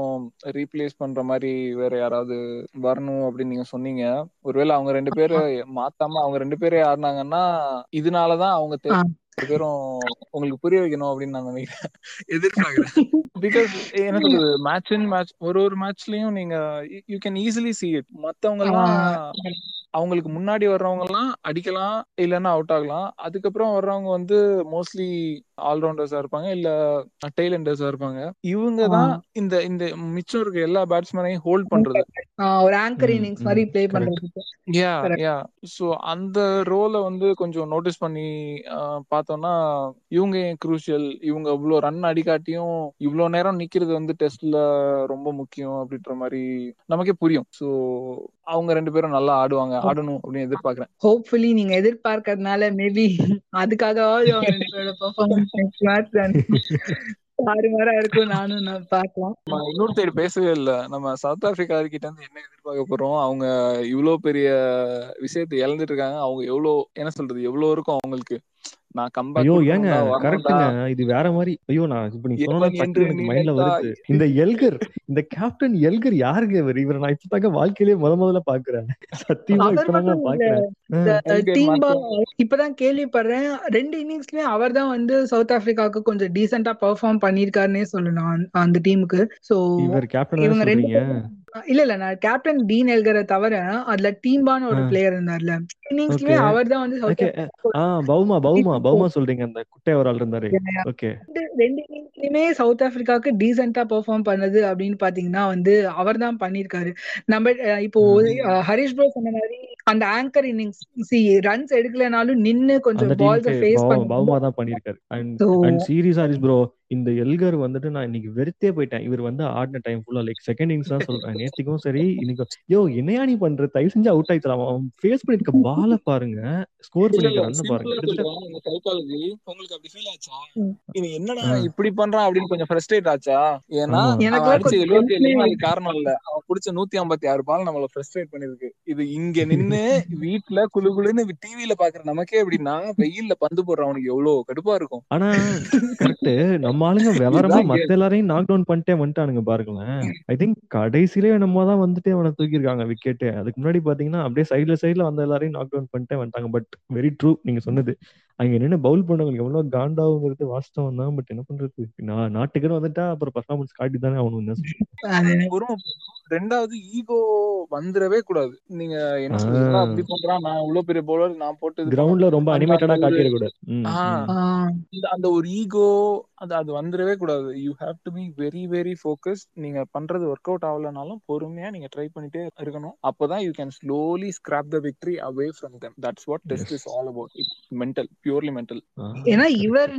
ரீப்ளேஸ் பண்ற மாதிரி வேற யாராவது வரணும் அப்படின்னு நீங்க சொன்னீங்க. ஒருவேளை அவங்க ரெண்டு பேரும் மாத்தாம அவங்க ரெண்டு பேரே ஆடினாங்கன்னா இதனாலதான் அவங்க பேரும் உங்களுக்கு புரிய வைக்கணும் அப்படின்னு நான் நினைக்கிறேன். எதிர்பார்க்கிறேன். பிகாஸ் என்ன சொல்றது மேட்ச் இன் மேட்ச் ஒரு ஒரு மேட்ச்லயும் நீங்க you can easily see it மத்தவங்க எல்லாம் அவங்களுக்கு முன்னாடி வர்றவங்க எல்லாம் அடிக்கலாம் இல்லைன்னா அவுட் ஆகலாம். அதுக்கப்புறம் வர்றவங்க வந்து மோஸ்ட்லி ஆல்ரவுண்டர்ஸா இருப்பாங்க இல்ல டெய்லண்டர்ஸா இருப்பாங்க. இவங்க தான் இந்த இந்த மிச்சம் இருக்க எல்லா பேட்ஸ்மேனையும் ஹோல்ட் பண்றது. ஒரு ஆங்கர் இன்னிங்ஸ் மாதிரி ப்ளே பண்றதுக்கு யா யா சோ அந்த ரோல வந்து கொஞ்சம் நோட்டீஸ் பண்ணி பார்த்தோம்னா இவங்க ஏன் குரூஷியல் இவங்க இவ்வளவு ரன் அடிக்காட்டியும் இவ்வளவு நேரம் நிக்கிறது வந்து டெஸ்ட்ல ரொம்ப முக்கியம் அப்படின்ற மாதிரி நமக்கே புரியும். சோ அவங்க ரெண்டு பேரும் நல்லா ஆடுவாங்க. ஆடணும் அப்படின்னு எதிர்பார்க்கறேன். ஹோப்ஃபுல்லி நீங்க எதிர்பார்க்கறதுனால மேபி அதுக்காகவாவது அவங்க (laughs) ரெண்டு பேரோட பெர்ஃபார்மன்ஸ் தாறுமாறா இருக்கும். நானும் நான் பாக்கலாம் இன்னொரு சைடு பேசவே இல்ல. நம்ம சவுத் ஆப்பிரிக்கா கிட்ட இருந்து என்ன எதிர்பார்க்க போறோம்? அவங்க இவ்வளவு பெரிய விஷயத்தை இழந்துட்டு இருக்காங்க. அவங்க எவ்வளவு என்ன சொல்றது? எவ்வளவு இருக்கும் அவங்களுக்கு? நான் கம்பேக் ஐயோ ஏங்க? கரெக்ட்டுங்க இது வேற மாதிரி. ஐயோ நான் இப்ப நீ சொன்னா எனக்கு மைண்ட்ல வருது. இந்த எல்கர் இந்த கேப்டன் எல்கர் யாருங்க இவர்? இவரை நான் இப்பதாங்க வாழ்க்கையிலேயே முத முதல்ல பாக்குறேன் சத்தியமா இப்பதாங்க பாக்குறேன் இப்பதான் கேள்விப்படுறேன். ரெண்டு இன்னிங்ஸ்லயும் அவர் தான் வந்து சவுத் ஆப்பிரிக்காவுக்கு கொஞ்சம் டீசென்டா பெர்ஃபார்ம் பண்ணிருக்காருன்னே சொல்லணும். அந்த டீமுக்கு சோ இவர் கேப்டன் இவங்க ரெண்டு இல்ல இல்ல. நான் கேப்டன் டீன் எல்கரை தவிர அதுல டீம்பான ஒரு பிளேயர் இருந்தார்ல. இன்னிங்ஸ்லயே அவர் தான் வந்து பவுமா பவுமா பவுமா சொல்றீங்க. அந்த குட்டை ஒரு ஆள் இருந்தாரு. ஓகே ரெண்டு இன்னிங்ஸ்லயுமே சவுத் ஆப்பிரிக்காவுக்கு டீசென்டா பெர்ஃபார்ம் பண்ணது அப்படின்னு பாத்தீங்கன்னா வந்து அவர் தான் பண்ணிருக்காரு. நம்ம இப்போ ஹரிஷ் ப்ரோ சொன்ன மாதிரி அந்த ஆங்கர் இன்னிங்ஸ் சி ரன்ஸ் எடுக்கலனாலும் நின்னு கொஞ்சம் பால்ஸ் ஃபேஸ் பண்ணி பவுமா தான் பண்ணிருக்காரு. அண்ட் சீரியஸ் ஹரிஷ் ப்ரோ இந்த எல்கர் வந்துட்டு நான் இன்னைக்கு வெறுத்தே போயிட்டேன். இவர் வந்து ஆடின டைம் ஃபுல்லா லைக் செகண்ட் இன்னிங்ஸ் தான் சொல்றேன் நேத்துக்கும் சரி இன்னைக்கு யோ என்னையா நீ பண்ற? தயவு செஞ்சு அவுட் ஆயிக்கலாம் அவன் ஃபேஸ் பண்ணிருக்க பால பாருங்க. ஸ்கோர் பண்ணிருக்க பாருங்க. உங்களுக்கு அப்படி ஃபீல் ஆச்சா? இவன் என்னடா இப்படி பண்றான் அப்படின்னு கொஞ்சம் ஃப்ரஸ்ட்ரேட் ஆச்சா? ஏன்னா அடிச்ச எழுபத்தி ஏழு அது காரணம் இல்ல. அவன் புடிச்ச நூத்தி ஐம்பத்தி ஆறு பால் நம்மள ஃப்ரஸ்ட்ரேட் பண்ணிருக்கு இது இங்க (laughs) நின்னு வீட்டுல குழு குழுன்னு டிவில பாக்குற நமக்கே எப்படின்னா வெயில்ல பந்து போடுறவனுக்கு எவ்வளவு கடுப்பா இருக்கும். ஆனா கரெக்ட் நம்ம ஆளுங்க விவரமா மத்த எல்லாரையும் நாக் டவுன் பண்ணிட்டே வந்துட்டானுங்க பாருங்களேன். ஐ திங்க் கடைசியிலே நம்ம தான் வந்துட்டு அவனை தூக்கிருக்காங்க விக்கெட்டு அதுக்கு முன்னாடி பாத்தீங்கன்னா அப்படியே சைட்ல சைட்ல வந்த எல்லாரையும் நாக் டவுன் பண்ணிட்டே வந்துட்டாங்க. பட் வெரி ட்ரூ நீங்க சொன்னது. அங்க என்னென்ன பவுல் பண்ணவங்களுக்கு எவ்வளவு காண்டாவுங்கிறது வாஸ்தவம் தான். பட் என்ன பண்றது? நான் நாட்டுக்குன்னு வந்துட்டா அப்புறம் பர்ஃபார்மன்ஸ் காட்டி தானே ஆகணும் ரெண்டாவது ஈகோ வந்துடவே கூடாது. நீங்க என்ன சொல்றீங்க அப்படி பண்றான் நான் இவ்வளவு பெரிய பவுலர் நான் போட்டு கிரவுண்ட்ல ரொம்ப அனிமேட்டடா காட்டிட கூடாது அந்த ஒரு ஈகோ அது அது வந்துடவே கூடாது. You have to be very very focus நீங்க பண்றது ஒர்க் அவுட் ஆகலனாலும் பொறுமையா நீங்க ட்ரை பண்ணிட்டே இருக்கணும். அப்பதான் you can slowly scrap the victory away from them that's what test is all about it mental purely mental ஏன்னா இவர்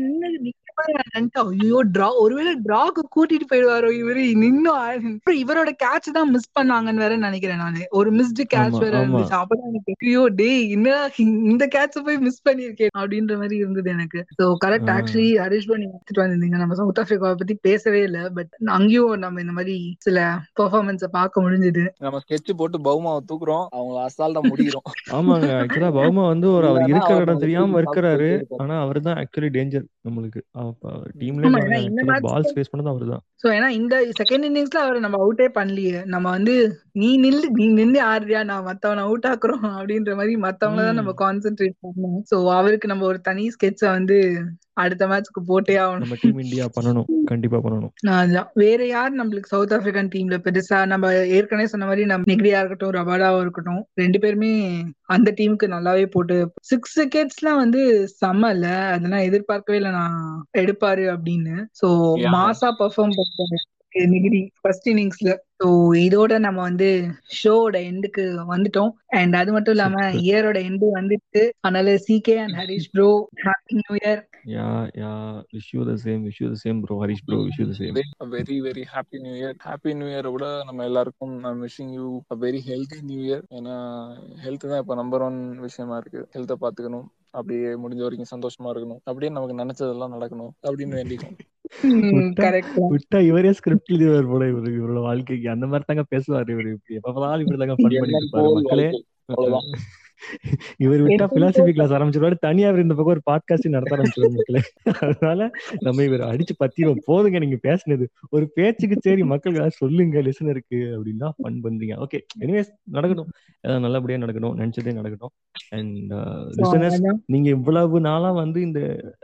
ஐயோ டிரா ஒருவேளை டிராக்கு கூட்டிட்டு போயிடுவாரோ இவரு நின்னும் இவரோட கேட்ச் தான் மிஸ் பண்ணாங்கன்னு வேற நினைக்கிறேன் நானு. ஒரு மிஸ்டு கேட்ச் வேற இருந்துச்சு. அப்பதான் எனக்கு ஐயோ டே என்ன இந்த கேட்ச் போய் மிஸ் பண்ணிருக்கேன் அப்படின்ற மாதிரி இருந்தது எனக்கு. சோ கரெக்ட் ஆக்சுவலி ஹரிஷ் பண்ணி எடுத்துட்டு வந்திருந்தீங்க. நம்ம சவுத் ஆப்பிரிக்காவை பத்தி பேசவே இல்ல பட் அங்கேயும் நம்ம இந்த மாதிரி சில பெர்ஃபார்மன்ஸ பார்க்க முடிஞ்சது. நம்ம ஸ்கெட்ச் போட்டு பவுமாவை தூக்குறோம். அவங்க அசால்ட்டா முடிக்கிறோம். ஆமாங்க. ஆக்சுவலா பவுமா வந்து ஒரு அவர் இருக்கிற இடம் தெரியாம இருக்கிறாரு. ஆனா அவர் தான் ஆக்சுவலி டேஞ்சர் நம்மளுக்கு டீம்ல பால்ஸ் ஃபேஸ் பண்ணது அவர்தான். சோ ஏன்னா இந்த செகண்ட் இன்னிங்ஸ்ல அவர் நம்ம அவுட்டே பண்ணலையே. நம்ம வந்து நீ நில்லு நீ நின்னு ஆடுறியா நான் மத்தவனை அவுட் ஆக்குறோம் அப்படின்ற மாதிரி மத்தவங்கள தான் நம்ம கான்சென்ட்ரேட் பண்ணணும். சோ அவருக்கு நம்ம ஒரு தனி ஸ்கெட்ச வந்து அடுத்த மேட்ச்க்கு போட்டே ஆகணும். நம்ம டீம் இந்தியா பண்ணணும். கண்டிப்பா பண்ணணும். அதான் வேற யார் நம்மளுக்கு சவுத் ஆப்பிரிக்கன் டீம்ல பெருசா நம்ம ஏற்கனவே சொன்ன மாதிரி நம்ம நெக்ரியா இருக்கட்டும் ரபாடாவா இருக்கட்டும் ரெண்டு பேருமே அந்த டீமுக்கு நல்லாவே போட்டு சிக்ஸ் விக்கெட்ஸ்லாம் வந்து செம்ம இல்ல. அதெல்லாம் எதிர்பார்க்கவே இல்லை நான் எடுப்பாரு அப்படின்னு. சோ. மாசா பெர்ஃபார்ம் பண்ணாரு நெகிரி ஃபர்ஸ்ட் இன்னிங்ஸ்ல ஸோ இதோட நம்ம வந்து ஷோவோட எண்டுக்கு வந்துட்டோம். அண்ட் அது மட்டும் இல்லாம. இயரோட எண்டு வந்துட்டு அதனால CK and Harish bro happy new year yeah yeah wish you the same wish you the same bro Harish bro wish you the same very very happy new year happy new இயரை விட நம்ம எல்லாருக்கும் நான் wishing you a very healthy new year ஏன்னா ஹெல்த் தான் இப்போ நம்பர் ஒன் விஷயமா இருக்கு. ஹெல்த்தை பார்த்துக்கணும். அப்படியே முடிஞ்ச வரைக்கும் சந்தோஷமா இருக்கணும். அப்படியே நமக்கு நினைச்சதெல்லாம் நடக்கணும் அப்படின்னு வேண்டிக்கும். விட்டா- கரெக்ட் விட்டா இவரே ஸ்கிரிப்ட் எழுதுவார் போல இவரு இவரோட வாழ்க்கைக்கு. அந்த மாதிரி தாங்க பேசுவாரு இவரு. இப்படி எப்ப பார்த்தாலும் இப்படி தாங்க இருப்பாரு போல் மக்களே. இவர் விட்டா பிலாசபி கிளாஸ் ஆரம்பிச்சிருவாரு. தனியா இவர் இந்த பக்கம் ஒரு பாட்காஸ்ட் நடத்த ஆரம்பிச்சிருவாரு மக்களே. அதனால நம்ம இவர் அடிச்சு பத்திரும் போதுங்க நீங்க பேசுனது. ஒரு பேச்சுக்கு சரி மக்கள் சொல்லுங்க லிசனருக்கு அப்படின்னா ஃபன் பண்றீங்க. ஓகே எனிவேஸ் நடக்கட்டும். ஏதாவது நல்லபடியா நடக்கணும் நினைச்சதே நடக்கட்டும். அண்ட் லிசனர்ஸ் நீங்க இவ்வளவு நாளா வந்து இந்த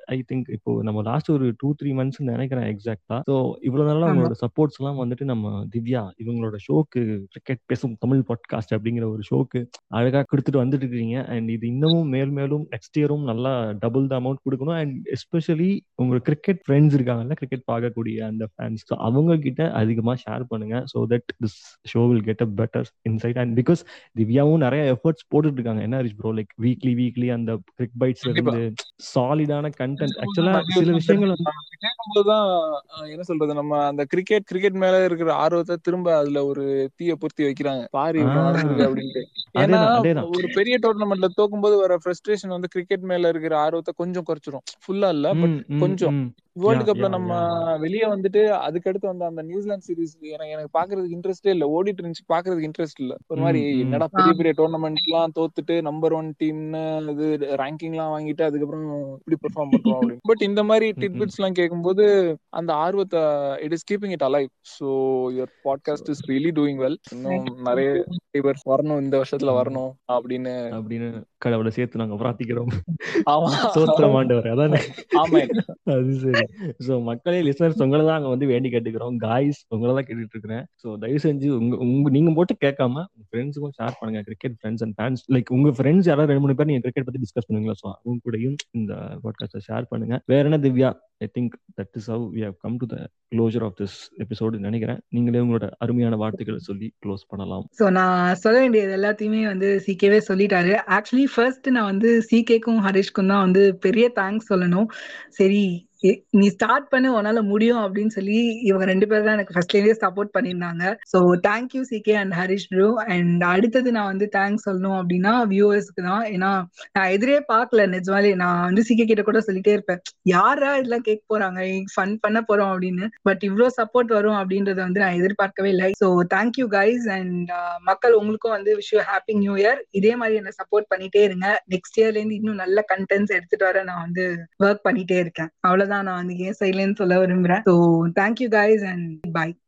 ஐ திங்க் இப்போ நம்ம லாஸ்ட் ஒரு டூ த்ரீ மந்த்ஸ் நினைக்கிறேன் எக்ஸாக்டா ஸோ இவ்வளவு நாளா ஆமா. உங்களோட சப்போர்ட்ஸ் எல்லாம் வந்துட்டு நம்ம திவ்யா இவங்களோட ஷோக்கு கிரிக்கெட் பேசும் தமிழ் பாட்காஸ்ட் அப்படிங்கிற ஒரு ஷோக்கு அழகா கொடுத்துட்டு வந்துட்டு இருக்கீங்க அண்ட் இது இன்னமும் மேல் மேலும் நெக்ஸ்ட் இயரும் நல்லா டபுள் த அமௌண்ட் கொடுக்கணும். அண்ட் எஸ்பெஷலி உங்க கிரிக்கெட் ஃப்ரெண்ட்ஸ் இருக்காங்கல்ல கிரிக்கெட் பார்க்கக்கூடிய அந்த ஃபேன்ஸ் அவங்க கிட்ட அதிகமா ஷேர் பண்ணுங்க so that this show will get a better insight and because திவ்யாவும் நிறைய எஃபர்ட்ஸ் போட்டுட்டு இருக்காங்க. என்ன reach bro like weekly weekly அந்த கிரிக் கண்டிப்பா. இருந்து சாலிடான கண்டென்ட் ஆக்சுவலா சில விஷயங்கள் என்ன சொல்றது நம்ம அந்த கிரிக்கெட் கிரிக்கெட் மேல இருக்கிற ஆர்வத்தை திரும்ப அதுல ஒரு தீய பொருத்தி வைக்கிறாங்க. பாரு அப்படின்ட்டு. ஏன்னா ஒரு பெரிய டோர்னமெண்ட்ல தோக்கும்போது வர ஃப்ரஸ்ட்ரேஷன் வந்து கிரிக்கெட் மேல இருக்கிற ஆர்வத்தை கொஞ்சம் குறைச்சிரும் ஃபுல்லா இல்ல பட் கொஞ்சம். வேர்ல்டு கப்ல நம்ம. வெளியே வந்துட்டு அதுக்கடுத்து வந்த அந்த நியூசிலாந்து சீரிஸ் எனக்கு எனக்கு பாக்குறதுக்கு இன்ட்ரெஸ்டே இல்ல. ஓடிட்டு இருந்துச்சு பாக்குறதுக்கு இன்ட்ரெஸ்ட் இல்ல. ஒரு மாதிரி. என்னடா பெரிய பெரிய டோர்னமெண்ட் எல்லாம் தோத்துட்டு நம்பர் ஒன் டீம்னு இது ரேங்கிங் எல்லாம் வாங்கிட்டு அதுக்கப்புறம் இப்படி பெர்ஃபார்ம் பண்றோம் அப்படின்னு. பட் இந்த மாதிரி. டிட்பிட்ஸ் எல்லாம் கேட்கும்போது அந்த ஆர்வத்தை it is keeping it alive so your podcast is really doing well இன்னும் நிறைய வரணும் இந்த வருஷத்துல. வரணும் அப்படின்னு. அப்படின்னு கடவுளை சேர்த்து நாங்க பிரார்த்திக்கிறோம். ஆமா. சோத்திரம் ஆண்டவர் அதானே? ஆமா. அது சரி. சோ மக்களே லிசனர்ஸ் உங்களை தான் அங்க வந்து வேண்டி கேட்டுக்கிறோம். காய்ஸ் உங்களை தான் கேட்டுட்டு இருக்கிறேன். சோ தயவு செஞ்சு உங்க உங்க நீங்க போட்டு கேட்காம உங்க ஃப்ரெண்ட்ஸுக்கும் ஷேர் பண்ணுங்க. Cricket friends and fans like உங்க ஃப்ரெண்ட்ஸ் யாராவது ரெண்டு மூணு பேர் நீங்க கிரிக்கெட் பத்தி டிஸ்கஸ் பண்ணுவீங்களா? ஸோ அவங்க கூடயும் இந்த பாட்காஸ்ட்டை ஷேர் பண்ணுங்க. வேற என்ன Divya? I think that is how we have come to the closure of this episode நினைக்கிறேன். நீங்களே உங்களோட அருமையான வார்த்தைகளை சொல்லி க்ளோஸ் பண்ணலாம். ஸோ நான் சொல்ல வேண்டியது எல்லாத்தையுமே வந்து சிகேவே சொல்லிட்டாரு. ஆக்சுவலி ஃபர்ஸ்ட் நான் வந்து சிகேக்கும் ஹரிஷ்க்கும் தான் வந்து பெரிய தேங்க்ஸ் சொல்லணும். சரி நீ ஸ்டார்ட் பண்ண உன்னால முடியும் அப்படின்னு சொல்லி இவங்க ரெண்டு பேரும் தான் எனக்கு ஃபர்ஸ்ட்லேருந்தே சப்போர்ட் பண்ணியிருந்தாங்க. So thank you CK and Harish bro and அடுத்தது நான் வந்து தேங்க்ஸ் சொல்லணும் அப்படின்னா வியூவர்ஸ்க்கு தான். ஏன்னா நான் எதிரே பார்க்கல நிஜமாலே. நான் வந்து சிகே கிட்ட கூட சொல்லிட்டே இருப்பேன். யாரா இதெல்லாம் கேட்க போறாங்க? ஃபன் பண்ண போறோம் அப்படின்னு. பட் இவ்வளோ சப்போர்ட் வரும் அப்படின்றத வந்து நான் எதிர்பார்க்கவே இல்லை. ஸோ தேங்க்யூ கைஸ் அண்ட் மக்கள் உங்களுக்கும் வந்து wish you happy new year இதே மாதிரி என்ன சப்போர்ட் பண்ணிட்டே இருங்க. நெக்ஸ்ட் இயர்ல இருந்து இன்னும் நல்ல கண்டென்ட்ஸ் எடுத்துட்டு வர நான் வந்து ஒர்க் பண்ணிட்டே இருக்கேன். தான் நான் வந்து ஏன் சைட்ல சொல்ல விரும்புறேன். So thank you guys and bye